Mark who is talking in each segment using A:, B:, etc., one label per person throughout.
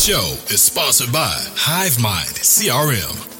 A: show is sponsored by HiveMind CRM.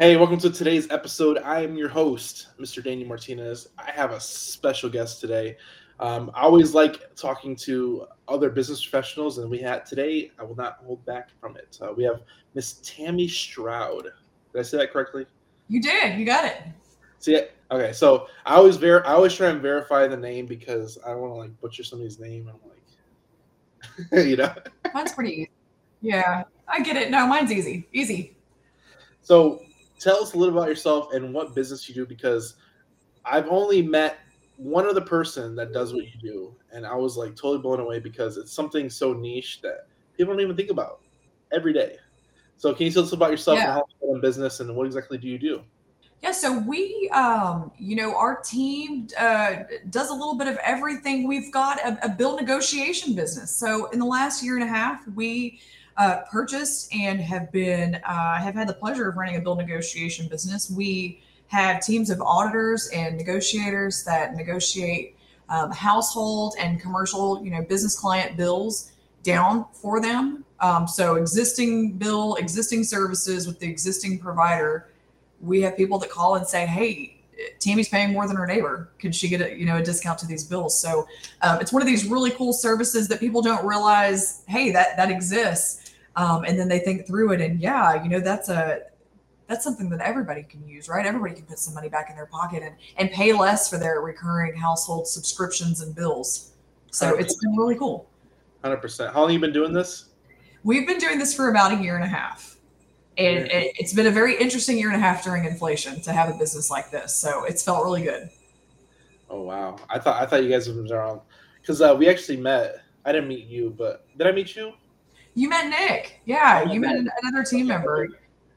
B: Hey, welcome to today's episode. I am your host, Mr. Daniel Martinez. I have a special guest today. Um, I always like talking to other business professionals, and we had today. I will not hold back from it. Uh, we have Miss Tammi Stroud. Did I say that correctly?
C: You did. You got it.
B: See it? Okay. So I always ver- I always try and verify the name because I don't want to like butcher somebody's name. I'm like, you know.
C: Mine's pretty easy. Yeah, I get it. No, mine's easy. Easy.
B: So tell us a little about yourself and what business you do because I've only met one other person that does what you do, and I was like totally blown away because it's something so niche that people don't even think about every day. So, can you tell us about yourself
C: Yeah.
B: and how you run business and what exactly do you do?
C: Yeah, so we, um, you know, our team uh, does a little bit of everything. We've got a, a bill negotiation business. So in the last year and a half, we uh, purchased and have been uh, have had the pleasure of running a bill negotiation business. We have teams of auditors and negotiators that negotiate um, household and commercial, you know, business client bills down for them. Um, so existing bill, existing services with the existing provider we have people that call and say, "Hey, Tammi's paying more than her neighbor. Could she get a you know a discount to these bills?" So um, it's one of these really cool services that people don't realize. Hey, that that exists, um, and then they think through it, and yeah, you know that's a that's something that everybody can use, right? Everybody can put some money back in their pocket and and pay less for their recurring household subscriptions and bills. So it's been really cool.
B: Hundred percent. How long you been doing this?
C: We've been doing this for about a year and a half. And
B: Yeah.
C: it, it's been a very interesting year and a half during inflation to have a business like this. So it's felt really good.
B: Oh wow! I thought I thought you guys were around because uh, we actually met. I didn't meet you, but did I meet you?
C: You met Nick. Yeah, you
B: met
C: another team member.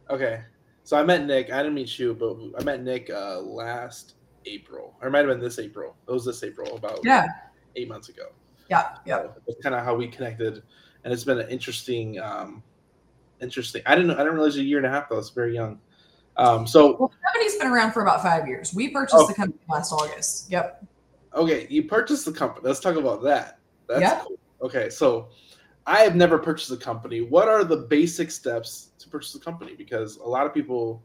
B: Okay, so I met Nick. I didn't meet you, but I met Nick uh, last April, or it might have been this April. It was this April, about
C: Yeah,
B: eight months ago.
C: yeah, yeah.
B: So That's kind of how we connected, and it's been an interesting, um, interesting. I didn't, I didn't realize a year and a half. though. I was very young. Um, so
C: Well, the company's been around for about five years. We purchased
B: Oh.
C: the company last August. Yep.
B: okay, you purchased the company. Let's talk about that. That's cool. Okay, so I have never purchased a company. What are the basic steps to purchase a company? Because a lot of people,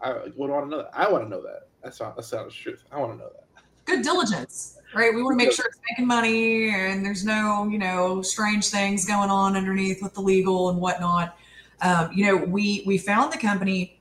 B: I would want to know that. I want to know that. That's not that's not the truth. I want to know that.
C: Good diligence, right? We want to make sure it's making money and there's no, you know, strange things going on underneath with the legal and whatnot. Um, you know, we we found the company.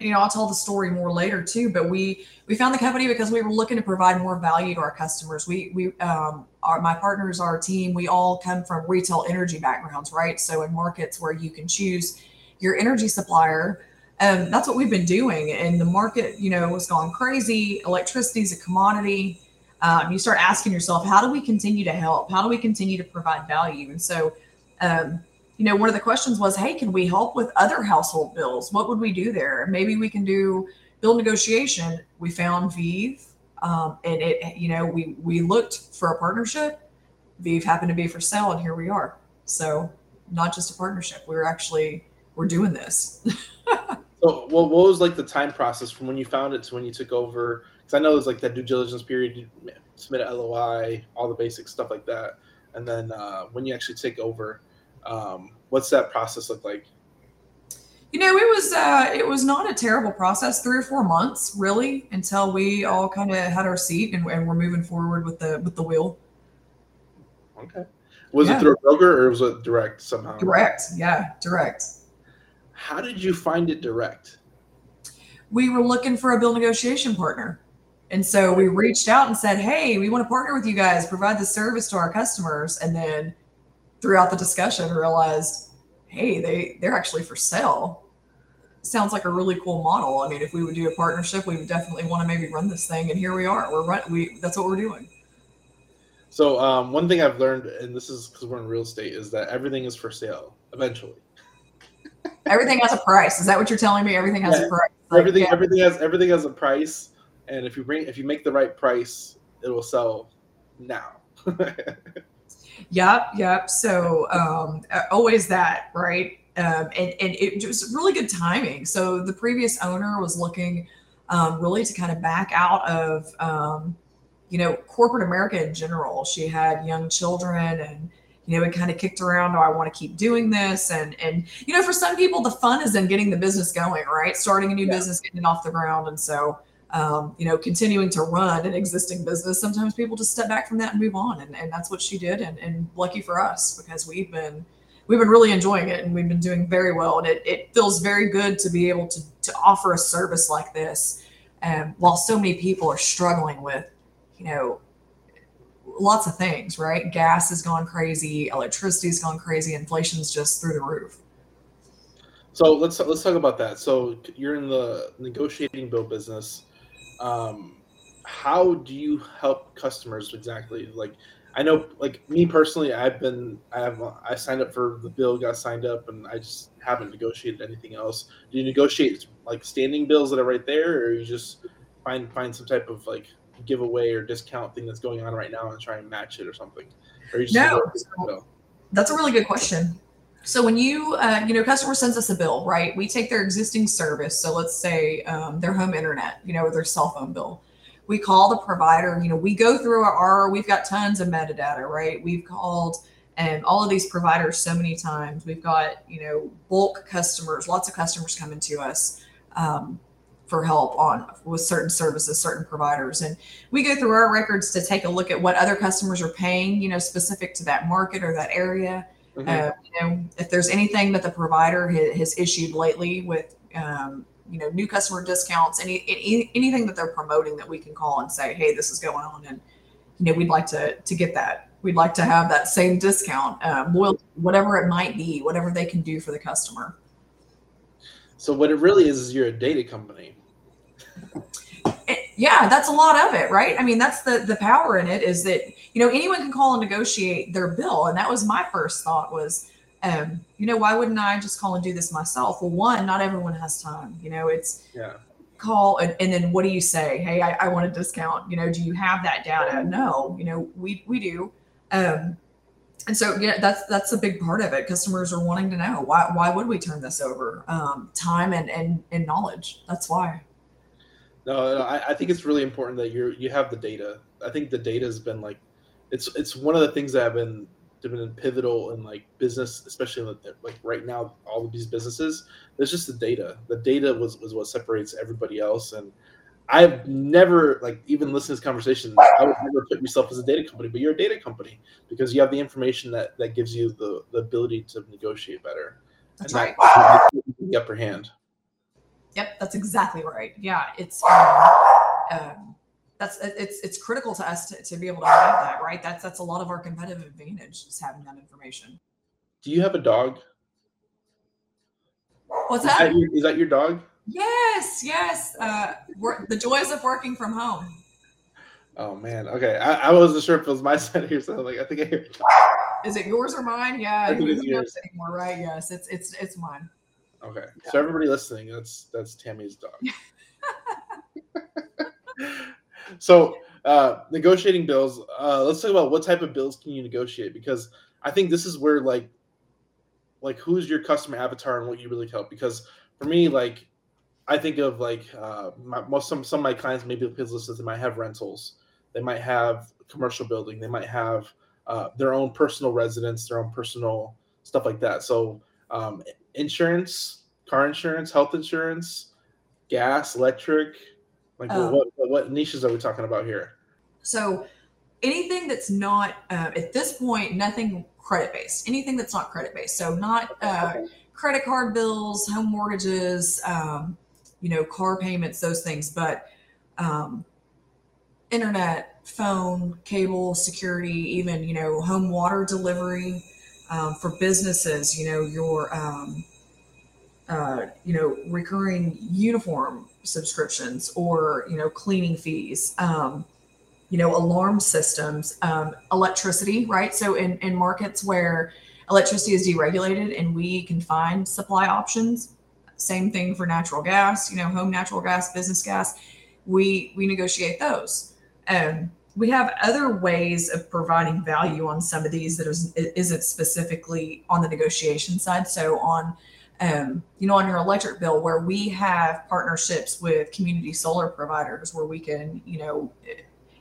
C: You know, I'll tell the story more later too. But we we found the company because we were looking to provide more value to our customers. We we um, our my partners, our team, we all come from retail energy backgrounds, right? So in markets where you can choose your energy supplier, um, that's what we've been doing. And the market, you know, has gone crazy. Electricity is a commodity. Um, you start asking yourself, how do we continue to help? How do we continue to provide value? And so, um, you know, one of the questions was, hey, can we help with other household bills? What would we do there? Maybe we can do bill negotiation. We found Viv, um, and it, you know, we we looked for a partnership. Viv happened to be for sale, and here we are. So, not just a partnership. We're actually we're doing this.
B: So, well, what was like the time process from when you found it to when you took over? Because I know there's like that due diligence period, you submit a LOI, all the basic stuff like that, and then uh, when you actually take over, um, what's that process look like?
C: You know, it was uh, it was not a terrible process. Three or four months, really, until we all kind of had our seat and, and we're moving forward with the with the wheel.
B: Okay, was
C: Yeah.
B: it through a broker or was it direct somehow?
C: Direct, yeah, direct.
B: How did you find it direct?
C: we were looking for a bill negotiation partner. And so we reached out and said, Hey, we want to partner with you guys, provide the service to our customers. And then throughout the discussion, realized, Hey, they, they're actually for sale. Sounds like a really cool model. I mean, if we would do a partnership, we would definitely want to maybe run this thing. And here we are. We're run, we, that's what we're doing.
B: So um, one thing I've learned, and this is because we're in real estate, is that everything is for sale eventually.
C: everything has a price. Is that what you're telling me? Everything has yeah. a price.
B: Like, everything, yeah. everything has everything has a price, and if you bring if you make the right price, it will sell now.
C: yep, yep. So um, always that, right? Um, and and it was really good timing. So the previous owner was looking um, really to kind of back out of um, you know, corporate America in general. She had young children and you know, it kind of kicked around, oh, I want to keep doing this. And and you know, for some people the fun is in getting the business going, right? Starting a new yeah. business, getting it off the ground. And so um, you know, continuing to run an existing business, sometimes people just step back from that and move on. And, and that's what she did. And, and lucky for us because we've been we've been really enjoying it and we've been doing very well. And it, it feels very good to be able to to offer a service like this. Um, while so many people are struggling with you know, lots of things, right? Gas has gone crazy, electricity's gone crazy, inflation's just through the roof.
B: So let's let's talk about that. So you're in the negotiating bill business. Um, how do you help customers exactly? Like, I know, like me personally, I've been, I have, I signed up for the bill, got signed up, and I just haven't negotiated anything else. Do you negotiate like standing bills that are right there, or you just find find some type of like giveaway or discount thing that's going on right now and try and match it or something? Or
C: no, that's a really good question. So when you, uh, you know, customer sends us a bill, right? We take their existing service. So let's say um, their home internet, you know, or their cell phone bill. We call the provider. You know, we go through our, we've got tons of metadata, right? We've called and all of these providers so many times. We've got, you know, bulk customers, lots of customers coming to us. Um, for help on with certain services, certain providers. And we go through our records to take a look at what other customers are paying, you know, specific to that market or that area. Mm-hmm. Uh, you know, if there's anything that the provider ha- has issued lately with, um, you know, new customer discounts, any, any anything that they're promoting that we can call and say, hey, this is going on, and you know, we'd like to to get that. We'd like to have that same discount, um, loyalty, whatever it might be, whatever they can do for the customer.
B: So what it really is is you're a data company
C: yeah, that's a lot of it, right? I mean, that's the the power in it is that you know anyone can call and negotiate their bill, and that was my first thought was, um, you know, why wouldn't I just call and do this myself? Well, one, not everyone has time. You know, it's
B: yeah.
C: Call and, and then what do you say? Hey, I, I want a discount. You know, do you have that data? No, you know, we we do. Um, and so yeah, that's that's a big part of it. Customers are wanting to know why why would we turn this over? Um, time and and and knowledge. That's why.
B: No, no I, I, think it's really important that you you have the data. I think the data has been like, it's it's one of the things that have been been pivotal in like business, especially like right now, all of these businesses. There's just the data. The data was was what separates everybody else. And I've never like even listened to this conversation. I would never put myself as a data company, but you're a data company because you have the information that that gives you the the ability to negotiate better.
C: That's and right. That,
B: the upper hand.
C: Yep, that's exactly right. Yeah, it's um, um, that's it's it's critical to us to, to be able to have that, right? That's that's a lot of our competitive advantage is having that information.
B: Do you have a dog?
C: What's that? Is
B: that your, is that your dog?
C: Yes, yes. Uh, the joys of working from home.
B: Oh man. Okay, I, I wasn't sure if it was my side here, so like I think I hear.
C: Is it yours or mine? Yeah, I think it's yours. anymore, right? Yes, it's it's it's mine.
B: Okay. Yeah. So everybody listening, that's that's Tammi's dog. so uh, negotiating bills. Uh, let's talk about what type of bills can you negotiate because I think this is where like like who's your customer avatar and what you really help. Because for me, like I think of like uh, my, most some some of my clients, maybe the businesses, they might have rentals, they might have commercial building, they might have uh, their own personal residence, their own personal stuff like that. So um, insurance, car insurance, health insurance, gas, electric. Like oh. what, what niches are we talking about here?
C: So anything that's not uh, at this point nothing credit based. Anything that's not credit based. So not uh, credit card bills, home mortgages. Um, you know, car payments, those things. But um, internet, phone, cable, security, even you know, home water delivery um, for businesses. You know, your um, uh, you know, recurring uniform subscriptions or you know, cleaning fees. Um, you know, alarm systems, um, electricity, right? So in, in markets where electricity is deregulated and we can find supply options, same thing for natural gas, you know, home natural gas, business gas, we we negotiate those. Um, we have other ways of providing value on some of these that is, isn't specifically on the negotiation side. So on um, you know, on your electric bill, where we have partnerships with community solar providers, where we can, you know,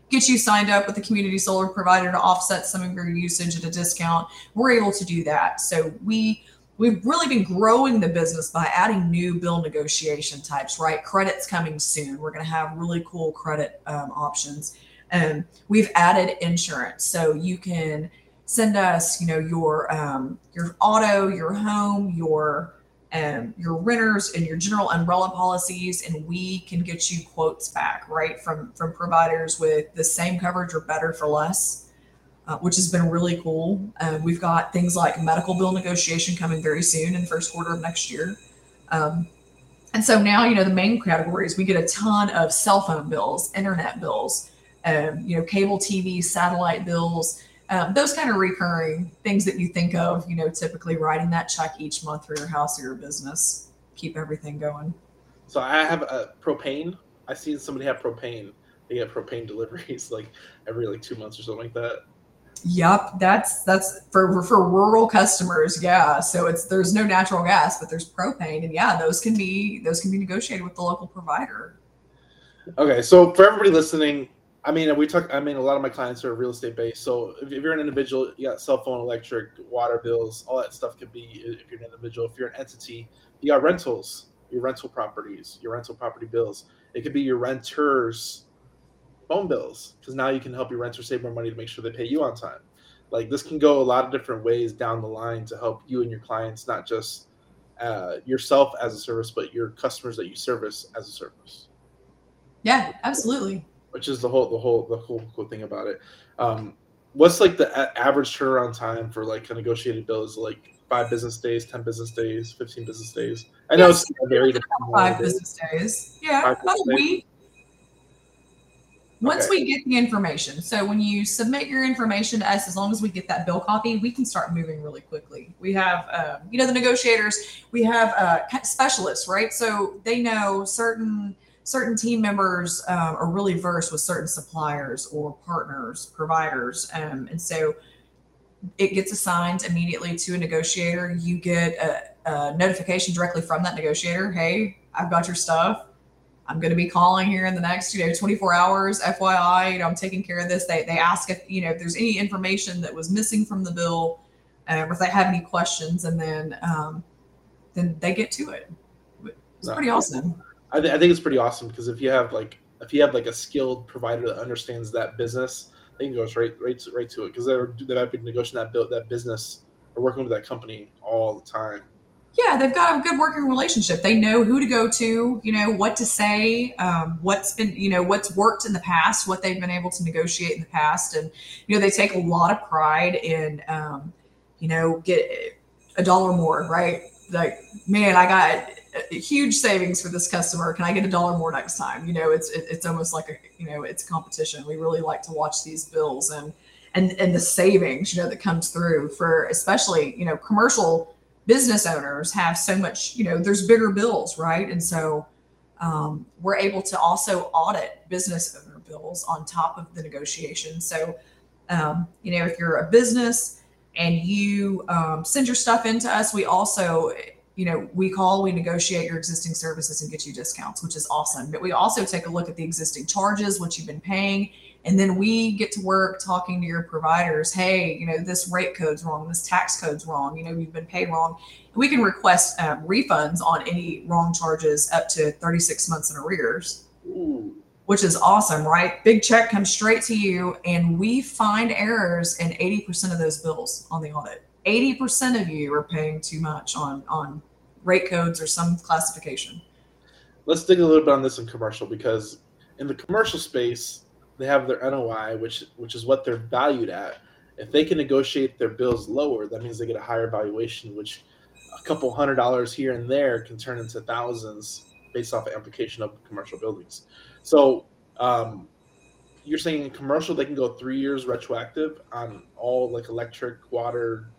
C: get you signed up with the community solar provider to offset some of your usage at a discount. We're able to do that. So we we've really been growing the business by adding new bill negotiation types. Right, credits coming soon. We're going to have really cool credit um, options. And um, we've added insurance, so you can send us, you know, your um, your auto, your home, your um, your renters and your general umbrella policies, and we can get you quotes back right from from providers with the same coverage or better for less, uh, which has been really cool. Uh, we've got things like medical bill negotiation coming very soon in the first quarter of next year. Um, and so now, you know, the main categories we get a ton of cell phone bills, internet bills, um, you know, cable TV, satellite bills, um, those kind of recurring things that you think of, you know, typically writing that check each month for your house or your business, keep everything going.
B: So I have a propane. I seen somebody have propane. They get propane deliveries like every like two months or something like that.
C: Yep, that's that's for for rural customers. Yeah, so it's there's no natural gas, but there's propane, and yeah, those can be those can be negotiated with the local provider.
B: Okay, so for everybody listening, I mean, we talk. I mean, a lot of my clients are real estate based. So if, if, you're an individual, you got cell phone, electric, water bills, all that stuff could be. If you're an individual, if you're an entity, you got rentals, your rental properties, your rental property bills. It could be your renters' phone bills because now you can help your renter save more money to make sure they pay you on time. Like this can go a lot of different ways down the line to help you and your clients, not just uh, yourself as a service, but your customers that you service as a service.
C: Yeah, absolutely
B: which is the whole the whole the whole cool thing about it. Um, what's like the a- average turnaround time for like a negotiated bill is like five business days, ten business days, fifteen business days. I know yes, it's very
C: five business days. Yeah, five about a week. Once okay. we get the information, so when you submit your information to us, as long as we get that bill copy, we can start moving really quickly. We have, um, you know, the negotiators. We have uh, specialists, right? So they know certain certain team members uh, are really versed with certain suppliers or partners, providers. Um, and so it gets assigned immediately to a negotiator. You get a, a notification directly from that negotiator. Hey, I've got your stuff. I'm going to be calling here in the next, you know, 24 hours. FYI, you know, I'm taking care of this. They they ask if you know if there's any information that was missing from the bill, uh, or if they have any questions, and then um, then they get to it. It's pretty awesome.
B: I, th- I think it's pretty awesome because if you have like if you have like a skilled provider that understands that business, they can go right right to, right to it because they're they've been negotiating that build that business or working with that company all the time.
C: Yeah, they've got a good working relationship. They know who to go to, you know, what to say, um, what's been, you know, what's worked in the past, what they've been able to negotiate in the past, and you know, they take a lot of pride in, um, you know, get a dollar more, right? Like, man, I got huge savings for this customer. Can I get a dollar more next time? You know, it's it, it's almost like a you know it's competition. We really like to watch these bills and and and the savings you know that comes through for especially you know commercial business owners have so much you know there's bigger bills right and so um, we're able to also audit business owner bills on top of the negotiation so um, you know if you're a business and you um, send your stuff into us we also you know, we call, we negotiate your existing services and get you discounts, which is awesome. But we also take a look at the existing charges, what you've been paying, and then we get to work talking to your providers. Hey, you know, this rate code's wrong, this tax code's wrong. You know, you've been paid wrong. We can request um, refunds on any wrong charges up to 36 months in arrears. Ooh which is awesome, right? Big check comes straight to you, and we find errors in 80% of those bills on the audit. 80% of you are paying too much on on rate codes or some classification.
B: let's dig a little bit on this in commercial because in the commercial space, they have their NOI, which which is what they're valued at. If they can negotiate their bills lower, that means they get a higher valuation, which a couple hundred dollars here and there can turn into thousands based off the application of commercial buildings. So um, you're saying in commercial they can go three years retroactive on all like electric, water,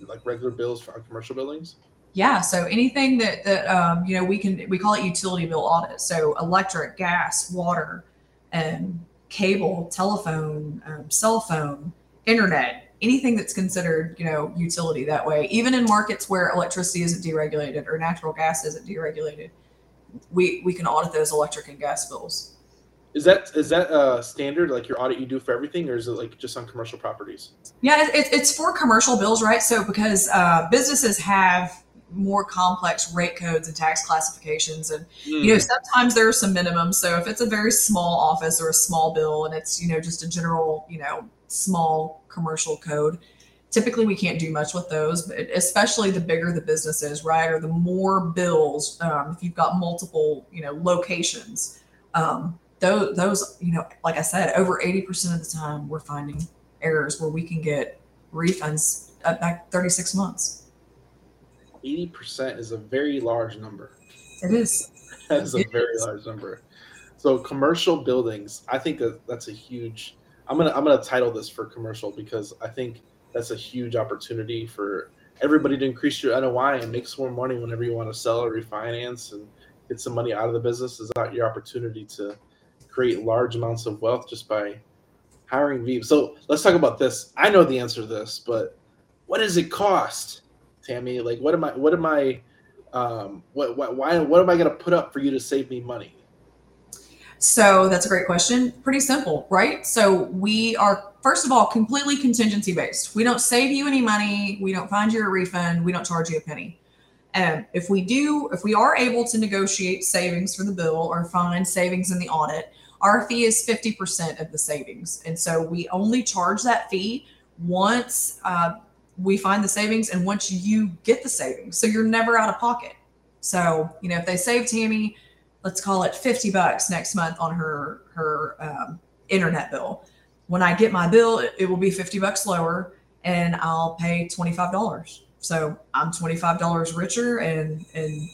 B: like regular bills for commercial buildings.
C: Yeah, so anything that that um, you know we can we call it utility bill audit. So electric, gas, water, and cable, telephone, um, cell phone, internet, anything that's considered you know utility that way. Even in markets where electricity isn't deregulated or natural gas isn't deregulated, we we can audit those electric and gas bills.
B: Is that is that uh, standard like your audit you do for everything, or is it like just on commercial properties?
C: Yeah, it, it's for commercial bills, right? So because uh, businesses have more complex rate codes and tax classifications. And mm. you know sometimes there are some minimums. So if it's a very small office or a small bill and it's you know just a general you know small commercial code typically we can't do much with those. But especially the bigger the business is right or the more bills um, if you've got multiple you know locations um, those, those you know like i said over 80% of the time we're finding errors where we can get refunds back 36 months
B: 80% is a very large number.
C: It is.
B: that is a very is. large number. So commercial buildings, I think that that's a huge I'm going to I'm to title this for commercial because I think that's a huge opportunity for everybody to increase your NOI and make some more money whenever you want to sell or refinance and get some money out of the business is not your opportunity to create large amounts of wealth just by hiring VEEP. So let's talk about this. I know the answer to this, but what does it cost Tammi? Like, what am I? What am I? Um, what, what why? What am I going to put up for you to save me money?
C: So that's a great question. Pretty simple, right? So we are first of all completely contingency based. We don't save you any money. We don't find you a refund. We don't charge you a penny. And if we do, if we are able to negotiate savings for the bill or find savings in the audit, our fee is 50% of the savings. And so we only charge that fee once uh, we find the savings and once you get the savings so you're never out of pocket. So you know if they save tammi let's call it 50 bucks next month on her her um, internet bill. When i get my bill it, it will be 50 bucks lower and i'll pay $25 so i'm $25 richer and and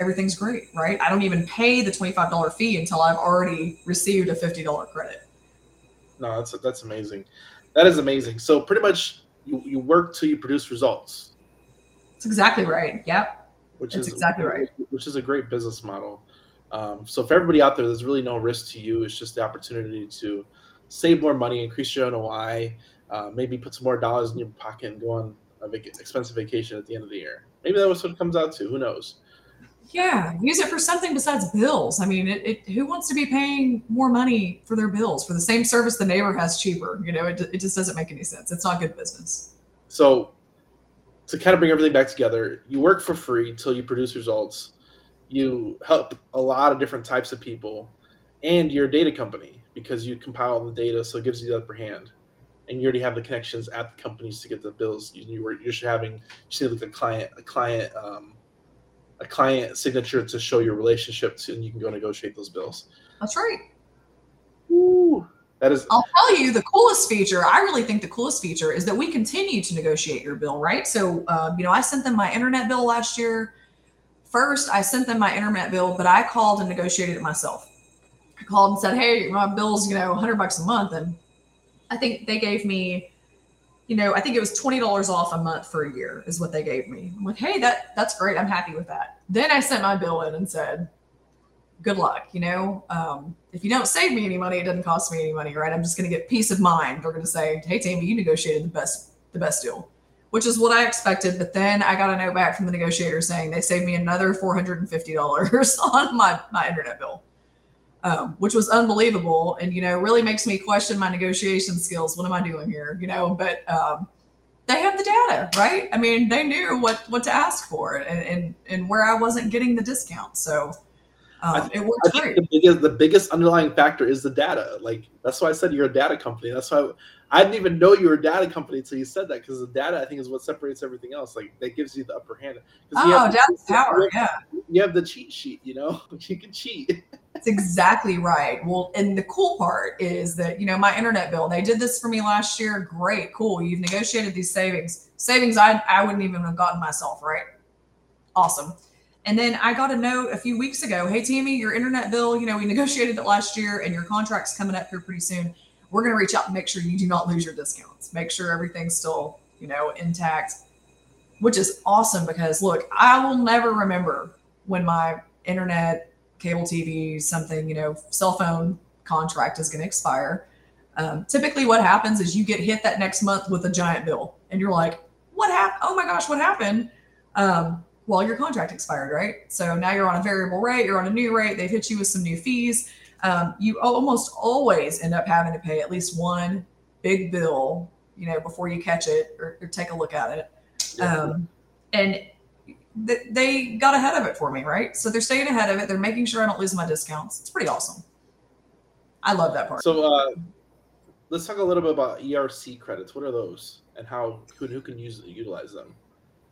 C: everything's great right? I don't even pay the $25 fee until i've already received a $50 credit.
B: No that's that's amazing. That is amazing. So pretty much you, you work till you produce results.
C: That's exactly right. Yep.
B: Which
C: That's
B: is
C: exactly right.
B: Which is a great business model. Um, so for everybody out there, there's really no risk to you. It's just the opportunity to save more money, increase your NOI, uh, maybe put some more dollars in your pocket and go on a vac- expensive vacation at the end of the year. Maybe that was what it comes out to. Who knows?
C: Yeah, use it for something besides bills. I mean, it, it, who wants to be paying more money for their bills for the same service the neighbor has cheaper? You know, it, it just doesn't make any sense. It's not good business.
B: So, to kind of bring everything back together, you work for free until you produce results. You help a lot of different types of people, and you're a data company because you compile the data, so it gives you the upper hand. And you already have the connections at the companies to get the bills. You, you were you're having you see like a client a client um, a client signature to show your relationship to, and you can go negotiate those bills.
C: That's right.
B: Ooh, that is.
C: I'll tell you the coolest feature. I really think the coolest feature is that we continue to negotiate your bill. Right. So, um, you know, I sent them my internet bill last year. First, I sent them my internet bill, but I called and negotiated it myself. I called and said, "Hey, my bill's you know 100 bucks a month," and I think they gave me you know, I think it was twenty dollars off a month for a year is what they gave me. I'm like, hey, that that's great. I'm happy with that. Then I sent my bill in and said, good luck. You know, um, if you don't save me any money, it doesn't cost me any money, right? I'm just going to get peace of mind. They're going to say, hey, Tammi, you negotiated the best the best deal, which is what I expected. But then I got a note back from the negotiator saying they saved me another four hundred and fifty dollars on my my internet bill um, which was unbelievable and you know really makes me question my negotiation skills what am i doing here you know but um, they have the data right i mean they knew what what to ask for and and, and where i wasn't getting the discount so um, it worked great.
B: The biggest, the biggest underlying factor is the data. Like that's why I said you're a data company. That's why I didn't even know you were a data company until you said that because the data I think is what separates everything else. Like that gives you the upper hand.
C: Oh, data's power. Yeah.
B: You have the cheat sheet. You know, you can cheat.
C: That's exactly right. Well, and the cool part is that you know my internet bill. They did this for me last year. Great, cool. You've negotiated these savings. Savings I I wouldn't even have gotten myself. Right. Awesome. And then I got a note a few weeks ago. Hey, Tammi, your internet bill. You know, we negotiated it last year, and your contract's coming up here pretty soon we're going to reach out and make sure you do not lose your discounts. Make sure everything's still, you know, intact, which is awesome because look, I will never remember when my internet, cable TV, something, you know, cell phone contract is going to expire. Um, typically, what happens is you get hit that next month with a giant bill, and you're like, "What happened? Oh my gosh, what happened?" Um, well, your contract expired, right? So now you're on a variable rate, you're on a new rate. They've hit you with some new fees um, you almost always end up having to pay at least one big bill, you know, before you catch it or, or take a look at it. Um, and th- they got ahead of it for me, right? So they're staying ahead of it. They're making sure I don't lose my discounts. It's pretty awesome. I love that part.
B: So uh, let's talk a little bit about ERC credits. What are those, and how who, who can use utilize them?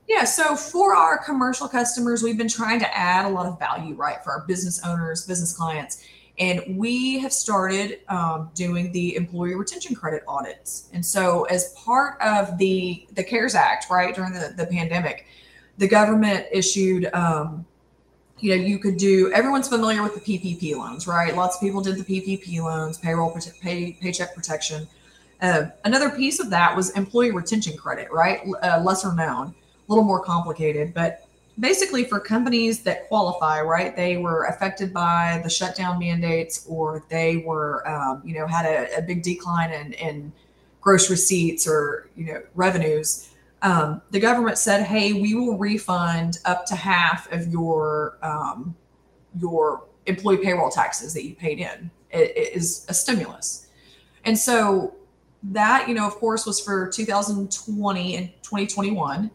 C: Yeah, so for our commercial customers, we've been trying to add a lot of value, right, for our business owners, business clients. And we have started um, doing the employee retention credit audits. And so, as part of the the CARES Act, right during the, the pandemic, the government issued, um, you know, you could do. Everyone's familiar with the PPP loans, right? Lots of people did the PPP loans, payroll pay, paycheck protection. Uh, another piece of that was employee retention credit, right? Uh, lesser known, a little more complicated, but basically for companies that qualify, right? They were affected by the shutdown mandates, or they were, um, you know, had a, a, big decline in, in gross receipts or you know revenues. Um, the government said, "Hey, we will refund up to half of your um, your employee payroll taxes that you paid in." It, it is a stimulus, and so that you know, of course, was for 2020 and 2021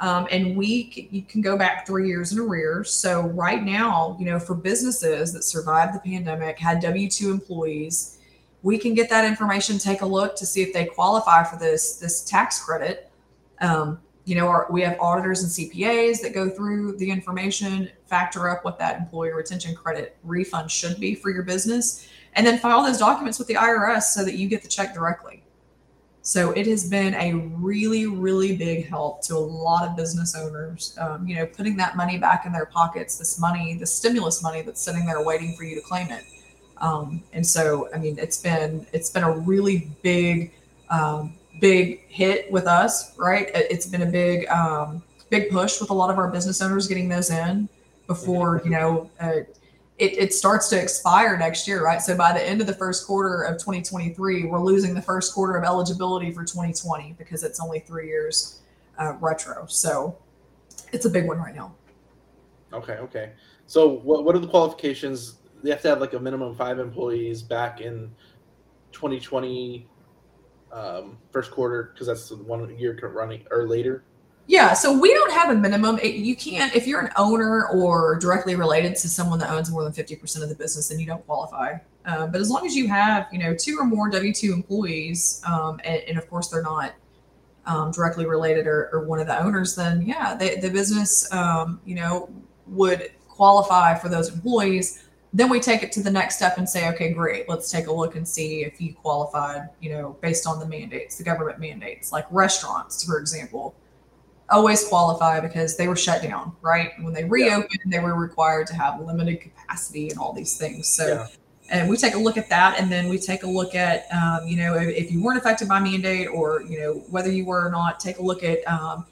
C: um, and we you can go back three years in arrears. So right now, you know, for businesses that survived the pandemic, had W two employees, we can get that information, take a look to see if they qualify for this this tax credit. Um, you know, our, we have auditors and CPAs that go through the information, factor up what that employer retention credit refund should be for your business, and then file those documents with the IRS so that you get the check directly. So it has been a really, really big help to a lot of business owners. Um, you know, putting that money back in their pockets, this money, the stimulus money that's sitting there waiting for you to claim it. Um, and so, I mean, it's been it's been a really big, um, big hit with us, right? It's been a big, um, big push with a lot of our business owners getting those in before you know uh, it, it starts to expire next year, right? So by the end of the first quarter of 2023, we're losing the first quarter of eligibility for 2020 because it's only three years uh, retro. So it's a big one right now.
B: Okay, okay. So what, what are the qualifications? They have to have like a minimum five employees back in 2020 um, first quarter because that's the one year running or later.
C: Yeah, so we don't have a minimum. you can't if you're an owner or directly related to someone that owns more than fifty percent of the business, then you don't qualify. Uh, but as long as you have, you know, two or more W two employees, um, and, and, of course they're not um, directly related or, or, one of the owners, then yeah, they, the business, um, you know, would qualify for those employees. Then we take it to the next step and say, okay, great, let's take a look and see if you qualified, you know, based on the mandates, the government mandates, like restaurants, for example always qualify because they were shut down, right? When they reopened, yeah. they were required to have limited capacity and all these things. So, yeah. and we take a look at that, and then we take a look at, um, you know, if, if, you weren't affected by mandate or, you know, whether you were or not, take a look at um,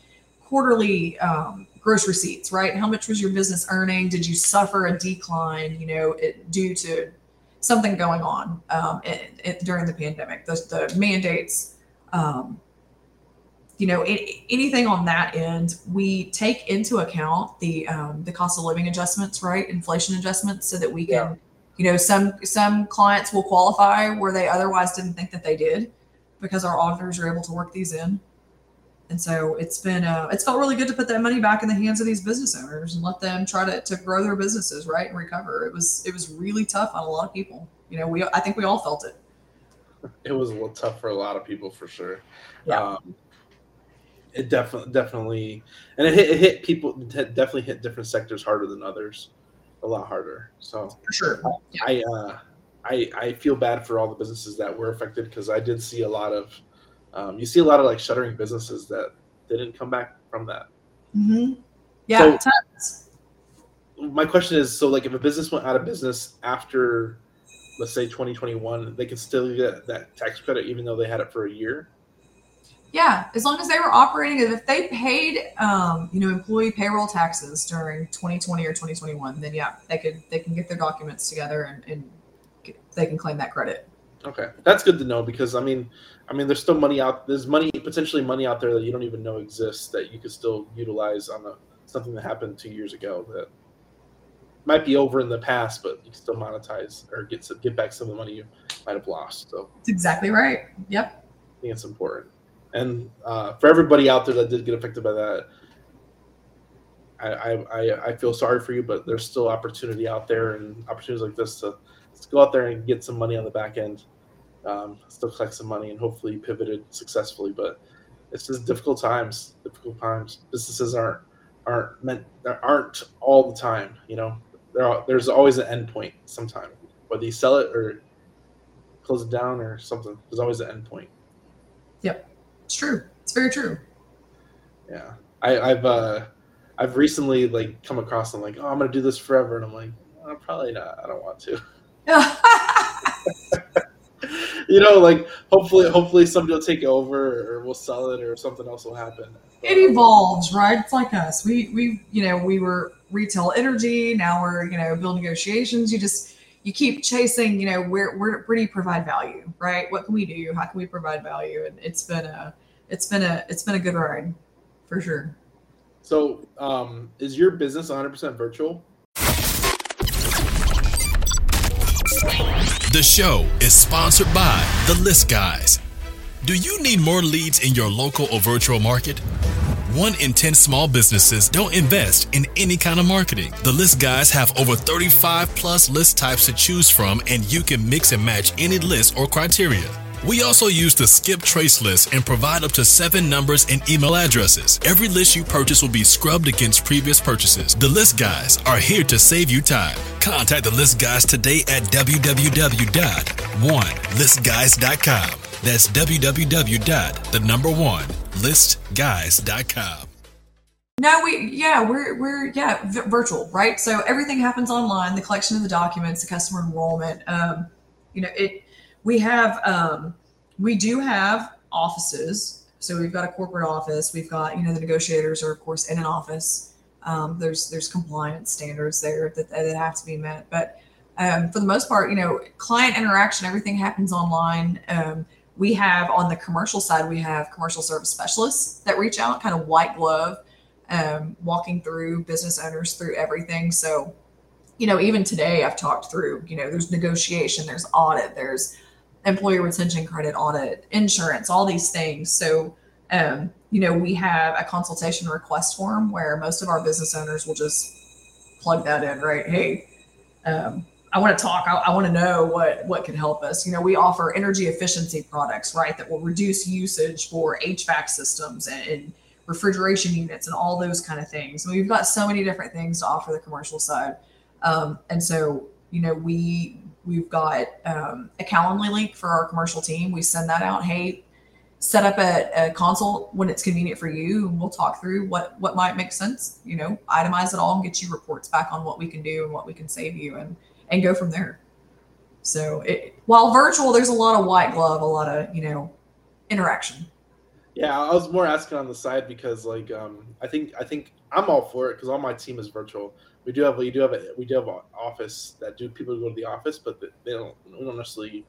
C: quarterly um, gross receipts, right? How much was your business earning? Did you suffer a decline, you know, it, due to something going on um, it, it, during the pandemic? The, the mandates. Um, you know anything on that end we take into account the um, the cost of living adjustments right inflation adjustments so that we can yeah. you know some some clients will qualify where they otherwise didn't think that they did because our auditors are able to work these in and so it's been uh, it's felt really good to put that money back in the hands of these business owners and let them try to, to grow their businesses right and recover it was it was really tough on a lot of people you know we i think we all felt it
B: it was a little tough for a lot of people for sure.
C: Yeah.
B: Um, it definitely, definitely, and it hit, it hit people. It definitely hit different sectors harder than others, a lot harder. So
C: For sure.
B: I, uh, I, I feel bad for all the businesses that were affected because I did see a lot of, um, you see a lot of like shuttering businesses that didn't come back from that.
C: hmm Yeah. tons.
B: my question is so like if a business went out of business after let's say 2021 they can still get that tax credit even though they had it for a year
C: Yeah, as long as they were operating, if they paid, um, you know, employee payroll taxes during 2020 or 2021, then yeah, they could they can get their documents together and, and they can claim that credit.
B: Okay that's good to know because i mean i mean there's still money out there's money potentially money out there that you don't even know exists that you could still utilize on a, something that happened two years ago that might be over in the past but you can still monetize or get some, get back some of the money you might have lost so
C: That's exactly right. Yep.
B: I think it's important. And uh, for everybody out there that did get affected by that, I, I, I, I feel sorry for you, but there's still opportunity out there and opportunities like this to, to go out there and get some money on the back end, um, still collect some money and hopefully pivoted successfully. But it's just difficult times, difficult times. Businesses aren't aren't meant aren't all the time. You know, there there's always an end point sometime, whether you sell it or close it down or something. There's always an end point.
C: Yep, It's true. It's very true.
B: Yeah, I, I've uh, I've recently like come across them like, oh, I'm gonna do this forever, and I'm like, oh, probably not. I don't want to. you know, like hopefully, hopefully somebody will take it over, or we'll sell it, or something else will happen.
C: it evolves, right? It's like us. We we you know we were retail energy. Now we're you know bill negotiations. You just you keep chasing. You know where where where do you provide value, right? What can we do? How can we provide value? And it's been a it's been a it's been a good ride, for sure.
B: So, um, is your business 100% virtual?
A: The show is sponsored by The List Guys. Do you need more leads in your local or virtual market? One in 10 small businesses don't invest in any kind of marketing. The List Guys have over 35 plus list types to choose from, and you can mix and match any list or criteria. We also use the skip trace list and provide up to seven numbers and email addresses. Every list you purchase will be scrubbed against previous purchases. The List Guys are here to save you time. Contact the List Guys today at www.onelistguys.com. That's www. the number one listguys.com.
C: No, we yeah we're we're yeah v- virtual, right? So everything happens online. The collection of the documents, the customer enrollment. Um, you know it. We have um, we do have offices. So we've got a corporate office. We've got you know the negotiators are of course in an office. Um, there's there's compliance standards there that, that have to be met, but um, for the most part, you know, client interaction, everything happens online. Um, we have on the commercial side, we have commercial service specialists that reach out, kind of white glove, um, walking through business owners through everything. So, you know, even today, I've talked through, you know, there's negotiation, there's audit, there's employee retention credit audit, insurance, all these things. So, um, you know, we have a consultation request form where most of our business owners will just plug that in, right? Hey, um, I want to talk. I, I want to know what what can help us. You know, we offer energy efficiency products, right, that will reduce usage for HVAC systems and, and refrigeration units and all those kind of things. And we've got so many different things to offer the commercial side. Um, and so, you know, we we've got um, a Calendly link for our commercial team. We send that out. Hey, set up a, a consult when it's convenient for you, and we'll talk through what what might make sense. You know, itemize it all and get you reports back on what we can do and what we can save you, and and go from there. So, it, while virtual, there's a lot of white glove, a lot of you know interaction.
B: Yeah, I was more asking on the side because like um, I think I think I'm all for it because all my team is virtual. We do have we do have a we do have an office that do people go to the office, but they don't we don't necessarily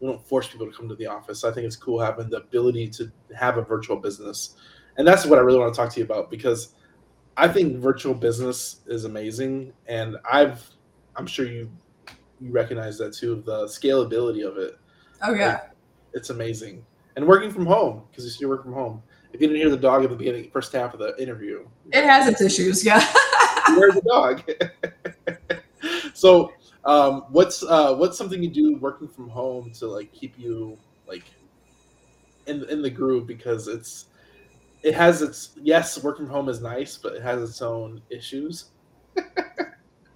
B: we don't force people to come to the office. I think it's cool having the ability to have a virtual business, and that's what I really want to talk to you about because I think virtual business is amazing, and I've I'm sure you you recognize that too the scalability of it.
C: Oh yeah,
B: It's amazing, and working from home because you still work from home. If you didn't hear the dog at the beginning, first half of the interview,
C: it has its issues. Yeah.
B: heard the dog. so, um, what's uh, what's something you do working from home to like keep you like in in the groove because it's it has its yes, work from home is nice, but it has its own issues.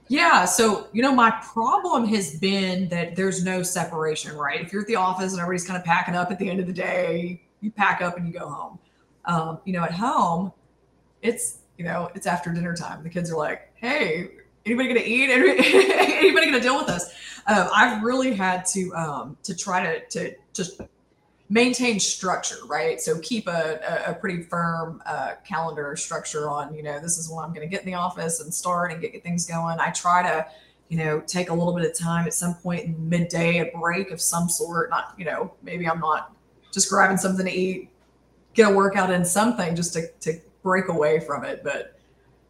C: Yeah. So, you know, my problem has been that there's no separation, right? If you're at the office and everybody's kind of packing up at the end of the day, you pack up and you go home. Um, you know, at home, it's, you know, it's after dinner time. The kids are like, hey, anybody gonna eat? Anybody gonna deal with us? Um, I've really had to um, to try to to just maintain structure, right? So keep a, a, a pretty firm uh, calendar structure on, you know, this is when I'm going to get in the office and start and get, get things going. I try to, you know, take a little bit of time at some point in midday, a break of some sort. Not, you know, maybe I'm not just grabbing something to eat, get a workout in something just to, to break away from it. But,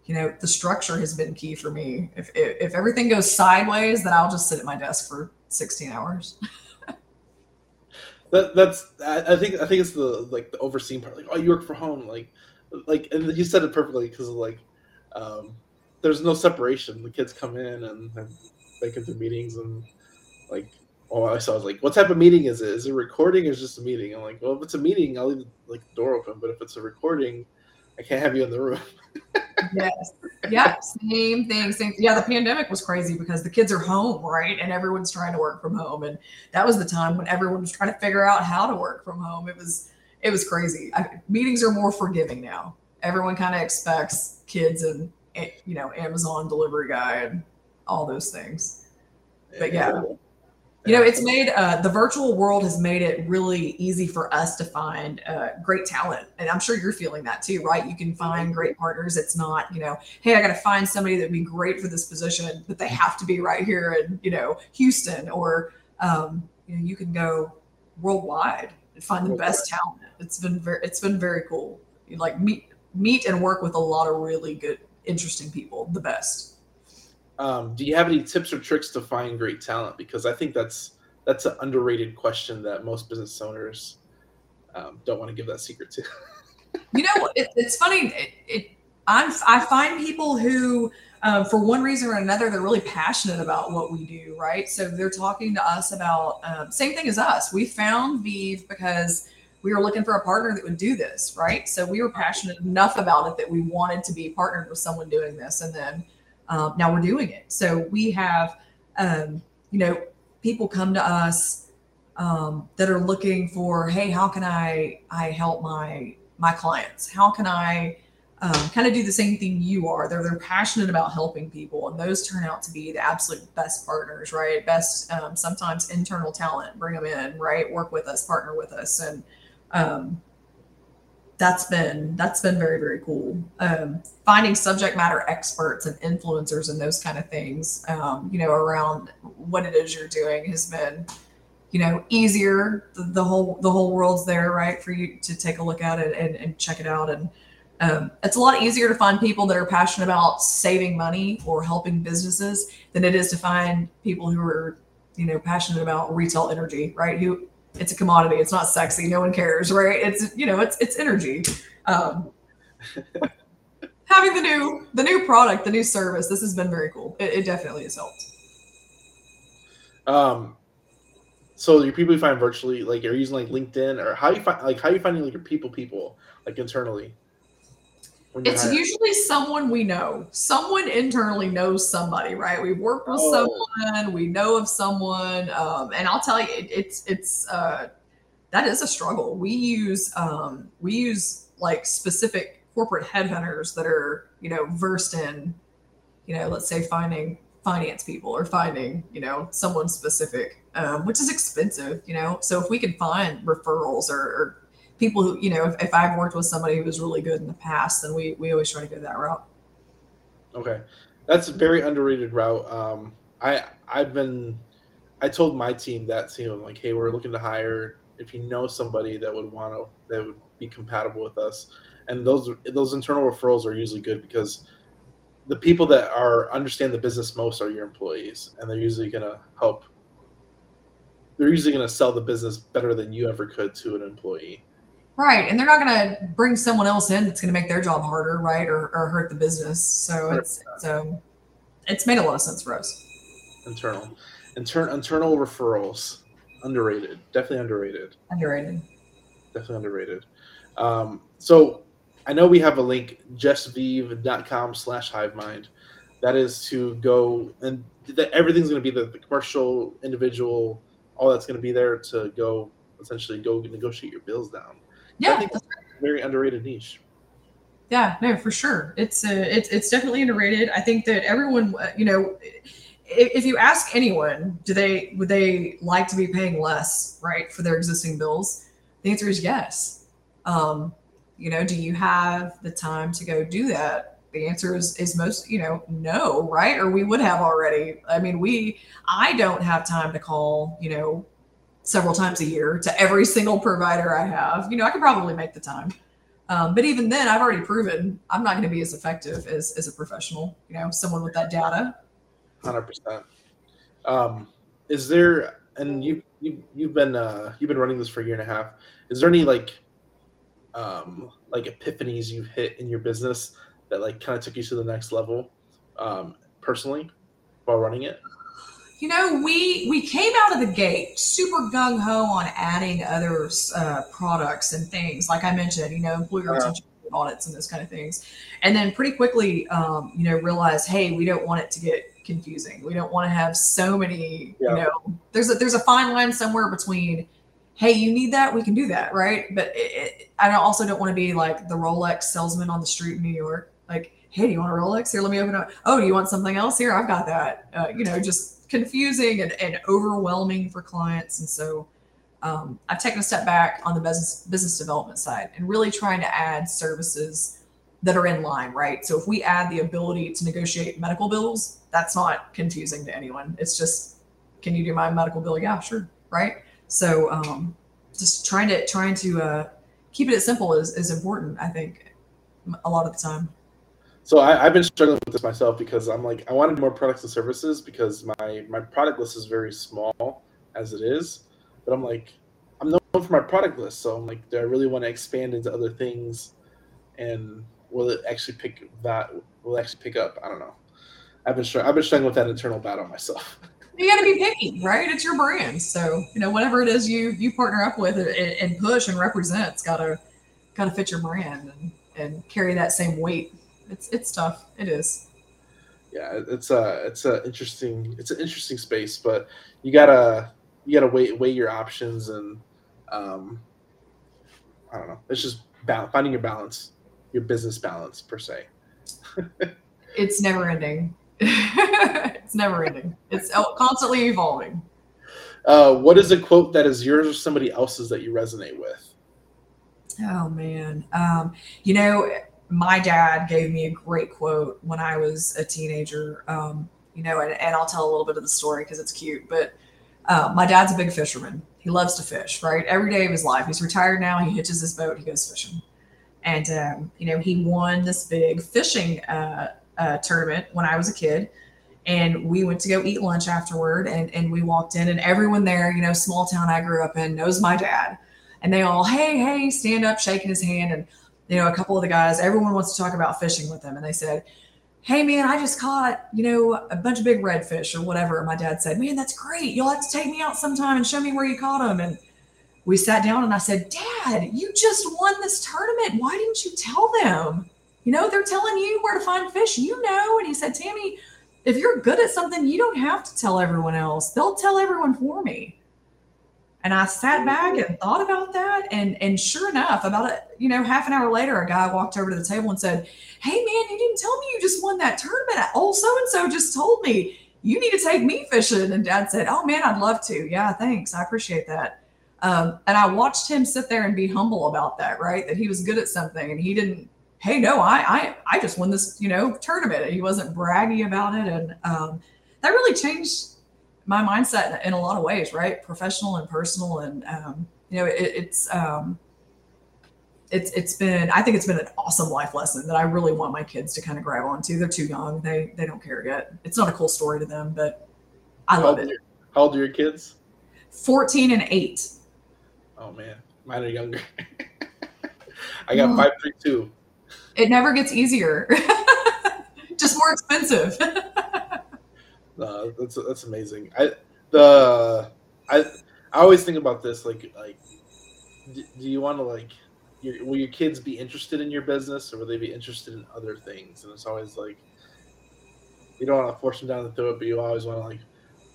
C: you know, the structure has been key for me. If, if, if everything goes sideways, then I'll just sit at my desk for 16 hours.
B: that that's I, think I think it's the like the overseeing part. Like, oh, you work from home, like like and you said it perfectly because like um, there's no separation. The kids come in and, and they come to meetings and like oh I saw I was like, what type of meeting is it? Is it recording or is it just a meeting? I'm like, well, if it's a meeting, I'll leave like the door open. But if it's a recording, I can't have you in the room.
C: yes. Yeah. Same thing. Same. Yeah. The pandemic was crazy because the kids are home, right? And everyone's trying to work from home. And that was the time when everyone was trying to figure out how to work from home. It was, it was crazy. I, meetings are more forgiving now. Everyone kind of expects kids and, eh, you know, Amazon delivery guy and all those things. But yeah. You know, it's made uh, the virtual world has made it really easy for us to find uh, great talent, and I'm sure you're feeling that too, right? You can find great partners. It's not, you know, hey, I got to find somebody that'd be great for this position, but they have to be right here in, you know, Houston, or um, you know, you can go worldwide and find the best talent. It's been very, it's been very cool. You like meet meet and work with a lot of really good, interesting people. The best.
B: Um, do you have any tips or tricks to find great talent? Because I think that's that's an underrated question that most business owners um, don't want to give that secret to.
C: you know, it, it's funny. It, it, I find people who, um, for one reason or another, they're really passionate about what we do. Right, so they're talking to us about um, same thing as us. We found Viv because we were looking for a partner that would do this. Right, so we were passionate enough about it that we wanted to be partnered with someone doing this, and then um, now we're doing it. So we have, um, you know, people come to us um, that are looking for, hey, how can I I help my my clients? How can I um, kind of do the same thing you are? They're they're passionate about helping people, and those turn out to be the absolute best partners, right? Best um, sometimes internal talent, bring them in, right? Work with us, partner with us, and um, that's been that's been very very cool. Um, finding subject matter experts and influencers and those kind of things um, you know around what it is you're doing has been you know easier. The, the, whole the whole world's there right for you to take a look at it and, and check it out. And um, it's a lot easier to find people that are passionate about saving money or helping businesses than it is to find people who are you know passionate about retail energy right who it's a commodity. It's not sexy. No one cares, right? It's you know, it's it's energy. Um, having the new the new product, the new service, this has been very cool. It, it definitely has helped.
B: Um, so your people you find virtually, like you're using like LinkedIn, or how you find like how you finding like your people people like internally.
C: It's hiring? usually someone we know. Someone internally knows somebody, right? We've worked with oh. someone, we know of someone, um, and I'll tell you, it, it's it's uh, that is a struggle. We use um, we use like specific corporate headhunters that are you know versed in, you know, let's say finding finance people or finding you know someone specific, um, which is expensive, you know. So if we can find referrals or, or people who you know if, if i've worked with somebody who was really good in the past then we we always try to go that route.
B: Okay. That's a very underrated route. Um i i've been i told my team that too. I'm like hey we're looking to hire if you know somebody that would want to that would be compatible with us. And those those internal referrals are usually good because the people that are understand the business most are your employees and they're usually going to help. They're usually going to sell the business better than you ever could to an employee
C: Right. And they're not going to bring someone else in that's going to make their job harder, right? Or, or hurt the business. So it's, um, it's made a lot of sense for us.
B: Internal, Inter- internal referrals. underrated. Definitely underrated.
C: Underrated.
B: Definitely underrated. Um, so I know we have a link, justviv.com slash hivemind. That is to go and that everything's going to be the, the commercial, individual, all that's going to be there to go essentially go negotiate your bills down.
C: Yeah,
B: I think a very underrated niche.
C: Yeah, no, for sure. It's uh, it's it's definitely underrated. I think that everyone, uh, you know, if, if you ask anyone, do they would they like to be paying less, right, for their existing bills? The answer is yes. Um, you know, do you have the time to go do that? The answer is is most, you know, no, right? Or we would have already. I mean, we I don't have time to call, you know, several times a year to every single provider I have. You know, I could probably make the time. Um, but even then, I've already proven I'm not going to be as effective as, as a professional, you know, someone with that data.
B: Hundred percent. Um, is there, and you you you've been uh, you've been running this for a year and a half. Is there any like, um, like epiphanies you've hit in your business that like kind of took you to the next level, um, personally, while running it?
C: You know, we we came out of the gate super gung ho on adding other uh, products and things. Like I mentioned, you know, employee yeah. retention audits and those kind of things, and then pretty quickly, um, you know, realized, hey, we don't want it to get confusing. We don't want to have so many. Yeah. You know, there's a there's a fine line somewhere between. Hey, you need that? We can do that, right? But it, it, I also don't want to be like the Rolex salesman on the street in New York. Like, hey, do you want a Rolex? Here, let me open up. Oh, do you want something else? Here, I've got that. Uh, you know, just confusing and, and overwhelming for clients. And so um, I've taken a step back on the business business development side and really trying to add services that are in line, right? So if we add the ability to negotiate medical bills, that's not confusing to anyone. It's just, can you do my medical bill? Yeah, sure, right? So um, just trying to trying to uh, keep it as simple is, is important. I think a lot of the time.
B: So I, have been struggling with this myself because I'm like I wanted more products and services because my my product list is very small as it is, but I'm like I'm known for my product list, so I'm like, do I really want to expand into other things, and will it actually pick that? Will it actually pick up? I don't know. I've been I've been struggling with that internal battle myself.
C: You got to be picky, right? It's your brand, so you know whatever it is you you partner up with and, push and represent, it's gotta gotta fit your brand and and carry that same weight it's it's tough. It is.
B: Yeah, it's a it's a interesting it's an interesting space, but you gotta you gotta weigh weigh your options and um, I don't know. It's just ba- finding your balance, your business balance per se.
C: it's never ending. it's never ending. It's constantly evolving.
B: Uh, what is a quote that is yours or somebody else's that you resonate with?
C: Oh man, um, you know, my dad gave me a great quote when I was a teenager. Um, you know, and, and, I'll tell a little bit of the story because it's cute. But uh, my dad's a big fisherman. He loves to fish, right? Every day of his life. He's retired now. He hitches his boat. He goes fishing. And, um, you know, he won this big fishing uh, uh, tournament when I was a kid. And we went to go eat lunch afterward. And, and we walked in, and everyone there, you know, small town I grew up in, knows my dad. And they all, hey, hey, stand up, shaking his hand. And you know, a couple of the guys, everyone wants to talk about fishing with them. And they said, Hey man, I just caught, you know, a bunch of big redfish or whatever. And my dad said, Man, that's great. You'll have to take me out sometime and show me where you caught them. And we sat down and I said, Dad, you just won this tournament. Why didn't you tell them? You know, they're telling you where to find fish. You know. And he said, Tammi, if you're good at something, you don't have to tell everyone else. They'll tell everyone for me. And I sat back and thought about that. And and sure enough, about a you know, half an hour later, a guy walked over to the table and said, Hey man, you didn't tell me you just won that tournament. Old so and so just told me you need to take me fishing. And dad said, Oh man, I'd love to. Yeah, thanks. I appreciate that. Um, and I watched him sit there and be humble about that, right? That he was good at something and he didn't, hey, no, I I I just won this, you know, tournament. He wasn't braggy about it. And um, that really changed my mindset in a lot of ways, right? Professional and personal, and um, you know, it, it's um, it's it's been I think it's been an awesome life lesson that I really want my kids to kind of grab onto. They're too young; they they don't care yet. It's not a cool story to them, but I how love it.
B: Your, how old are your kids?
C: Fourteen and eight.
B: Oh man, mine are younger. I got oh. five, three, two.
C: It never gets easier. Just more expensive.
B: No, that's that's amazing. I the I I always think about this like like do, do you want to like your, will your kids be interested in your business or will they be interested in other things? And it's always like you don't want to force them down the throat, but you always want to like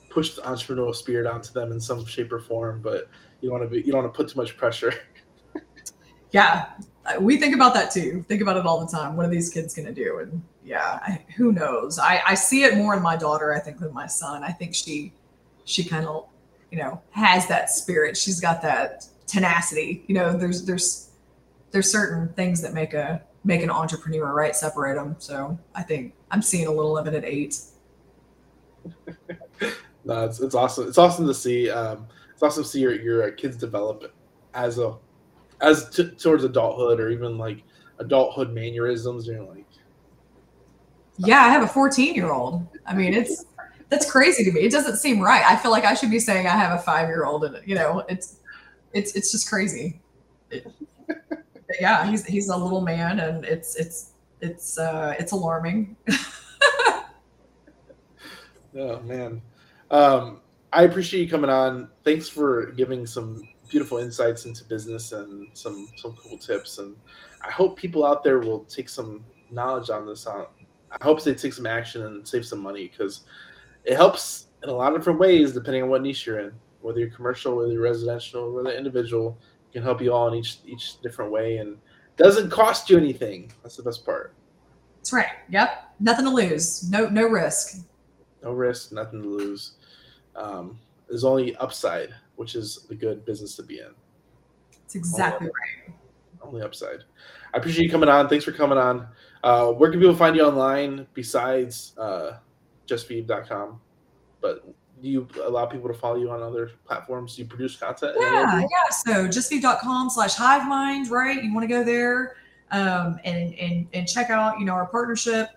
B: push the entrepreneurial spirit onto them in some shape or form. But you want to be you don't want to put too much pressure.
C: yeah, we think about that too. Think about it all the time. What are these kids going to do? And yeah, I, who knows? I, I see it more in my daughter, I think, than my son. I think she she kind of you know has that spirit. She's got that tenacity. You know, there's there's there's certain things that make a make an entrepreneur, right? Separate them. So I think I'm seeing a little of it at eight.
B: no, it's, it's awesome. It's awesome to see. Um, it's awesome to see your your kids develop as a as t- towards adulthood or even like adulthood mannerisms. You know, like
C: yeah, I have a 14 year old. I mean, it's that's crazy to me. It doesn't seem right. I feel like I should be saying I have a five year old, and you know, it's it's it's just crazy. It, yeah, he's he's a little man, and it's it's it's uh, it's alarming.
B: oh man, um, I appreciate you coming on. Thanks for giving some beautiful insights into business and some some cool tips. And I hope people out there will take some knowledge on this. On I hope they take some action and save some money because it helps in a lot of different ways depending on what niche you're in. Whether you're commercial, whether you're residential, whether individual, can help you all in each each different way and doesn't cost you anything. That's the best part.
C: That's right. Yep. Nothing to lose. No no risk.
B: No risk, nothing to lose. Um, there's only upside, which is the good business to be in.
C: That's exactly only, right.
B: Only upside. I appreciate you coming on. Thanks for coming on. Uh, where can people find you online besides uh, justviv.com? But do you allow people to follow you on other platforms? Do you produce content?
C: Yeah, yeah. So justviv.com slash hive mind, right? You want to go there um, and, and, and check out, you know, our partnership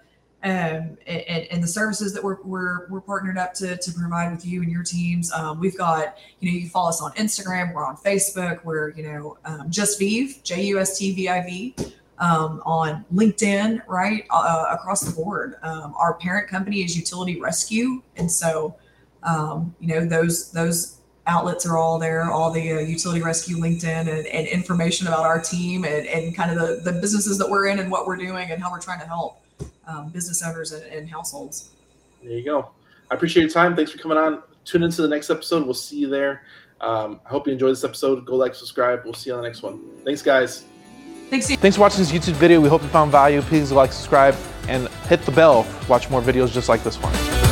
C: um, and, and, the services that we're, we're, we're partnered up to, to provide with you and your teams. Um, we've got, you know, you can follow us on Instagram, we're on Facebook, we're, you know, um, Just Viv, J U S T V I V, um, on LinkedIn, right? Uh, across the board. Um, our parent company is Utility Rescue. And so, um, you know, those, those outlets are all there, all the uh, Utility Rescue LinkedIn and, and information about our team and, and kind of the, the businesses that we're in and what we're doing and how we're trying to help um, business owners and, and, households.
B: There you go. I appreciate your time. Thanks for coming on. Tune into the next episode. We'll see you there. Um, I hope you enjoyed this episode. Go like, subscribe. We'll see you on the next one. Thanks, guys.
C: Thanks.
D: Thanks for watching this YouTube video. We hope you found value. Please like, subscribe, and hit the bell. Watch more videos just like this one.